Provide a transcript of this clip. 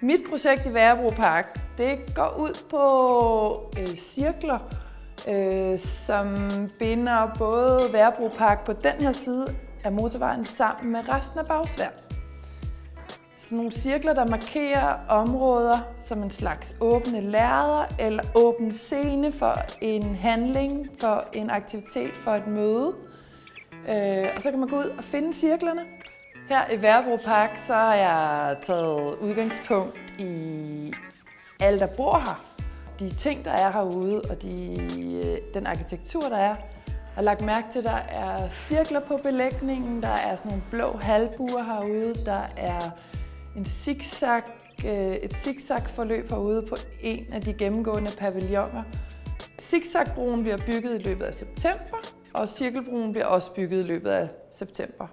Mit projekt i Værebro Park, det går ud på øh, cirkler, øh, som binder både Værebro Park på den her side af motorvejen sammen med resten af Bagsvær. Sådan nogle cirkler, der markerer områder som en slags åbne lærder eller åben scene for en handling, for en aktivitet, for et møde. Øh, og så kan man gå ud og finde cirklerne. Her i Værebro Park, så har jeg taget udgangspunkt i alle, der bor her. De ting, der er herude, og de, øh, den arkitektur, der er. Og lagt mærke til, at der er cirkler på belægningen, der er sådan nogle blå halvbuer herude, der er en zigzag, øh, et zigzag-forløb herude på en af de gennemgående pavilloner. Zigzagbroen bliver bygget i løbet af september, og cirkelbroen bliver også bygget i løbet af september.